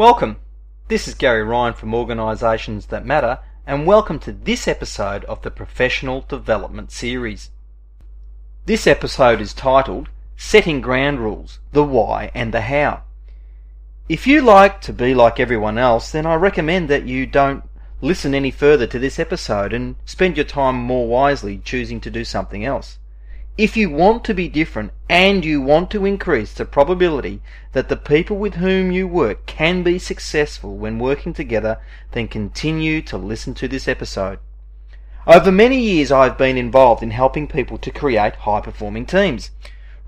Welcome. This is Gary Ryan from Organisations That Matter, and welcome to this episode of the Professional Development Series. This episode is titled Setting Ground Rules The Why and the How. If you like to be like everyone else, then I recommend that you don't listen any further to this episode and spend your time more wisely choosing to do something else. If you want to be different and you want to increase the probability that the people with whom you work can be successful when working together, then continue to listen to this episode. Over many years, I've been involved in helping people to create high performing teams.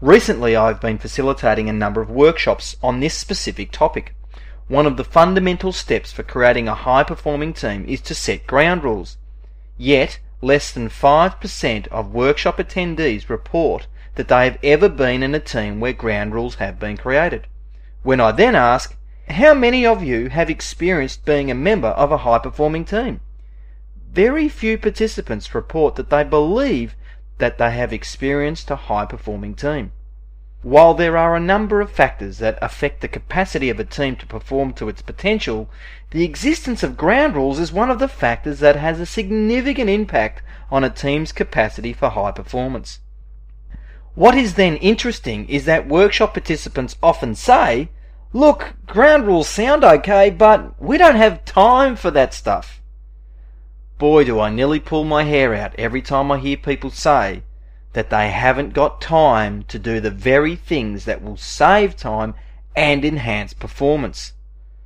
Recently, I've been facilitating a number of workshops on this specific topic. One of the fundamental steps for creating a high performing team is to set ground rules. Yet, less than 5% of workshop attendees report that they have ever been in a team where ground rules have been created. When I then ask, how many of you have experienced being a member of a high performing team? Very few participants report that they believe that they have experienced a high performing team. While there are a number of factors that affect the capacity of a team to perform to its potential, the existence of ground rules is one of the factors that has a significant impact on a team's capacity for high performance. What is then interesting is that workshop participants often say, Look, ground rules sound okay, but we don't have time for that stuff. Boy, do I nearly pull my hair out every time I hear people say that they haven't got time to do the very things that will save time and enhance performance.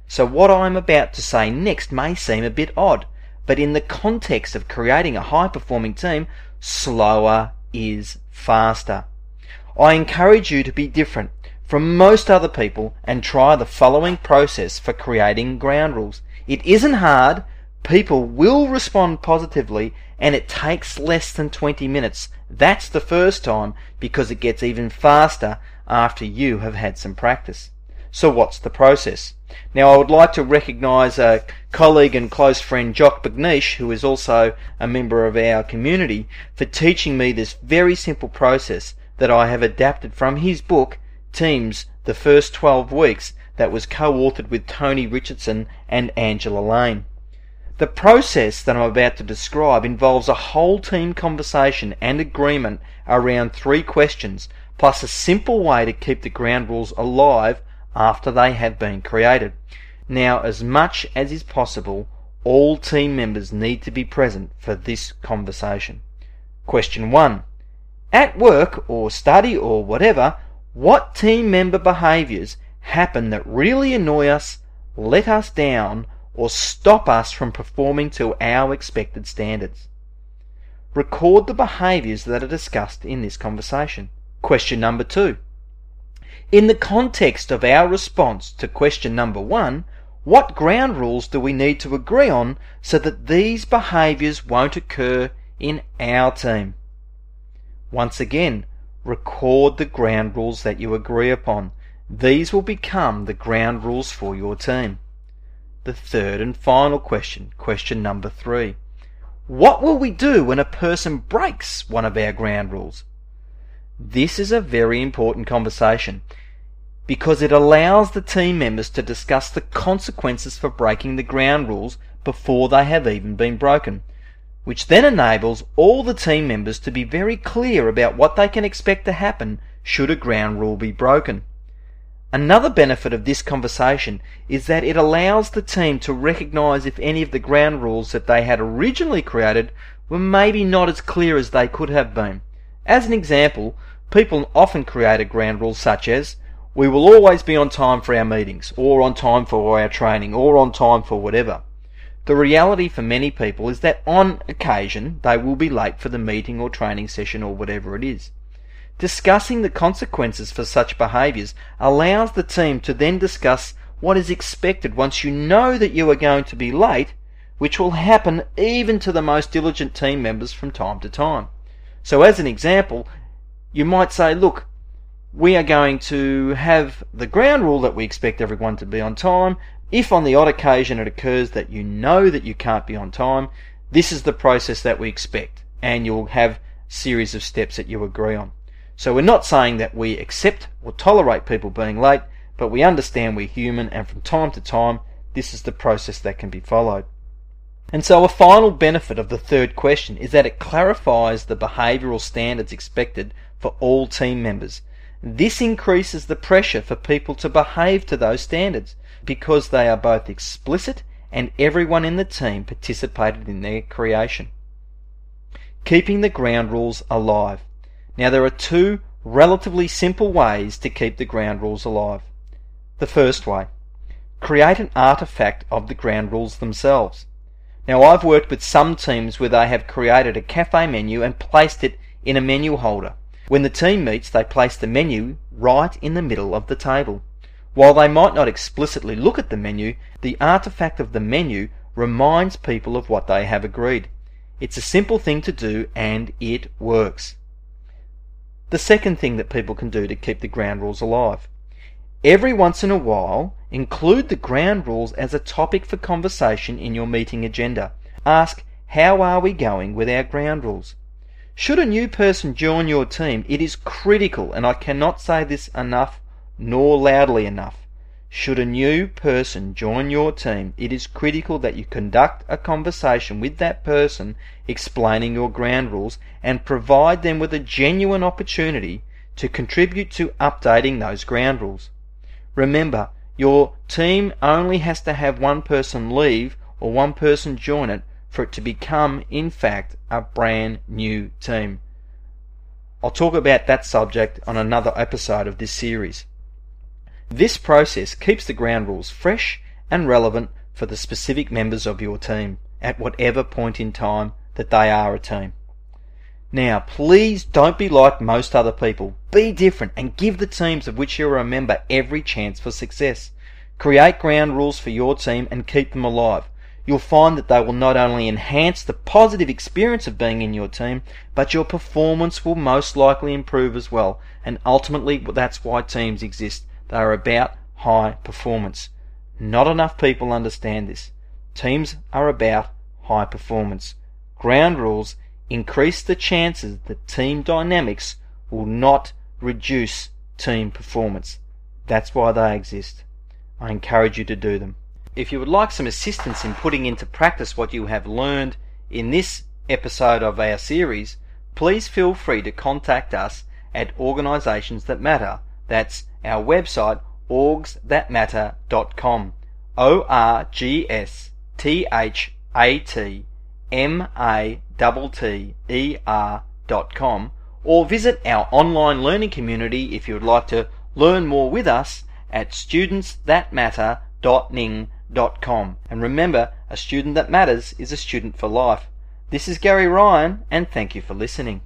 So what I'm about to say next may seem a bit odd, but in the context of creating a high performing team, slower is faster. I encourage you to be different from most other people and try the following process for creating ground rules. It isn't hard, people will respond positively, and it takes less than 20 minutes. That's the first time because it gets even faster after you have had some practice. So what's the process? Now I would like to recognise a colleague and close friend Jock Macneish, who is also a member of our community, for teaching me this very simple process that I have adapted from his book, Teams, the First 12 Weeks, that was co-authored with Tony Richardson and Angela Lane. The process that I'm about to describe involves a whole team conversation and agreement around three questions, plus a simple way to keep the ground rules alive after they have been created. Now, as much as is possible, all team members need to be present for this conversation. Question 1. At work or study or whatever, what team member behaviours happen that really annoy us, let us down, or stop us from performing to our expected standards. Record the behaviours that are discussed in this conversation. Question number two. In the context of our response to question number one, what ground rules do we need to agree on so that these behaviours won't occur in our team? Once again, record the ground rules that you agree upon. These will become the ground rules for your team the third and final question, question number three. What will we do when a person breaks one of our ground rules? This is a very important conversation because it allows the team members to discuss the consequences for breaking the ground rules before they have even been broken, which then enables all the team members to be very clear about what they can expect to happen should a ground rule be broken. Another benefit of this conversation is that it allows the team to recognize if any of the ground rules that they had originally created were maybe not as clear as they could have been. As an example, people often create a ground rule such as, we will always be on time for our meetings, or on time for our training, or on time for whatever. The reality for many people is that on occasion they will be late for the meeting or training session or whatever it is. Discussing the consequences for such behaviours allows the team to then discuss what is expected once you know that you are going to be late, which will happen even to the most diligent team members from time to time. So, as an example, you might say, look, we are going to have the ground rule that we expect everyone to be on time. If on the odd occasion it occurs that you know that you can't be on time, this is the process that we expect, and you'll have series of steps that you agree on. So we're not saying that we accept or tolerate people being late, but we understand we're human and from time to time this is the process that can be followed. And so a final benefit of the third question is that it clarifies the behavioural standards expected for all team members. This increases the pressure for people to behave to those standards because they are both explicit and everyone in the team participated in their creation. Keeping the ground rules alive. Now there are two relatively simple ways to keep the ground rules alive. The first way, create an artifact of the ground rules themselves. Now I've worked with some teams where they have created a cafe menu and placed it in a menu holder. When the team meets, they place the menu right in the middle of the table. While they might not explicitly look at the menu, the artifact of the menu reminds people of what they have agreed. It's a simple thing to do and it works. The second thing that people can do to keep the ground rules alive. Every once in a while, include the ground rules as a topic for conversation in your meeting agenda. Ask, how are we going with our ground rules? Should a new person join your team, it is critical, and I cannot say this enough nor loudly enough. Should a new person join your team, it is critical that you conduct a conversation with that person explaining your ground rules and provide them with a genuine opportunity to contribute to updating those ground rules. Remember, your team only has to have one person leave or one person join it for it to become, in fact, a brand new team. I'll talk about that subject on another episode of this series. This process keeps the ground rules fresh and relevant for the specific members of your team at whatever point in time that they are a team. Now, please don't be like most other people. Be different and give the teams of which you're a member every chance for success. Create ground rules for your team and keep them alive you'll find that they will not only enhance the positive experience of being in your team, but your performance will most likely improve as well. And ultimately, that's why teams exist. They are about high performance. Not enough people understand this. Teams are about high performance. Ground rules increase the chances that team dynamics will not reduce team performance. That's why they exist. I encourage you to do them. If you would like some assistance in putting into practice what you have learned in this episode of our series, please feel free to contact us at Organisations That Matter. That's our website, orgsthatmatter.com. O R G S T H A T M A T T E R dot com or visit our online learning community if you would like to learn more with us at studentsthatmatter.ning.com and remember, a student that matters is a student for life. This is Gary Ryan, and thank you for listening.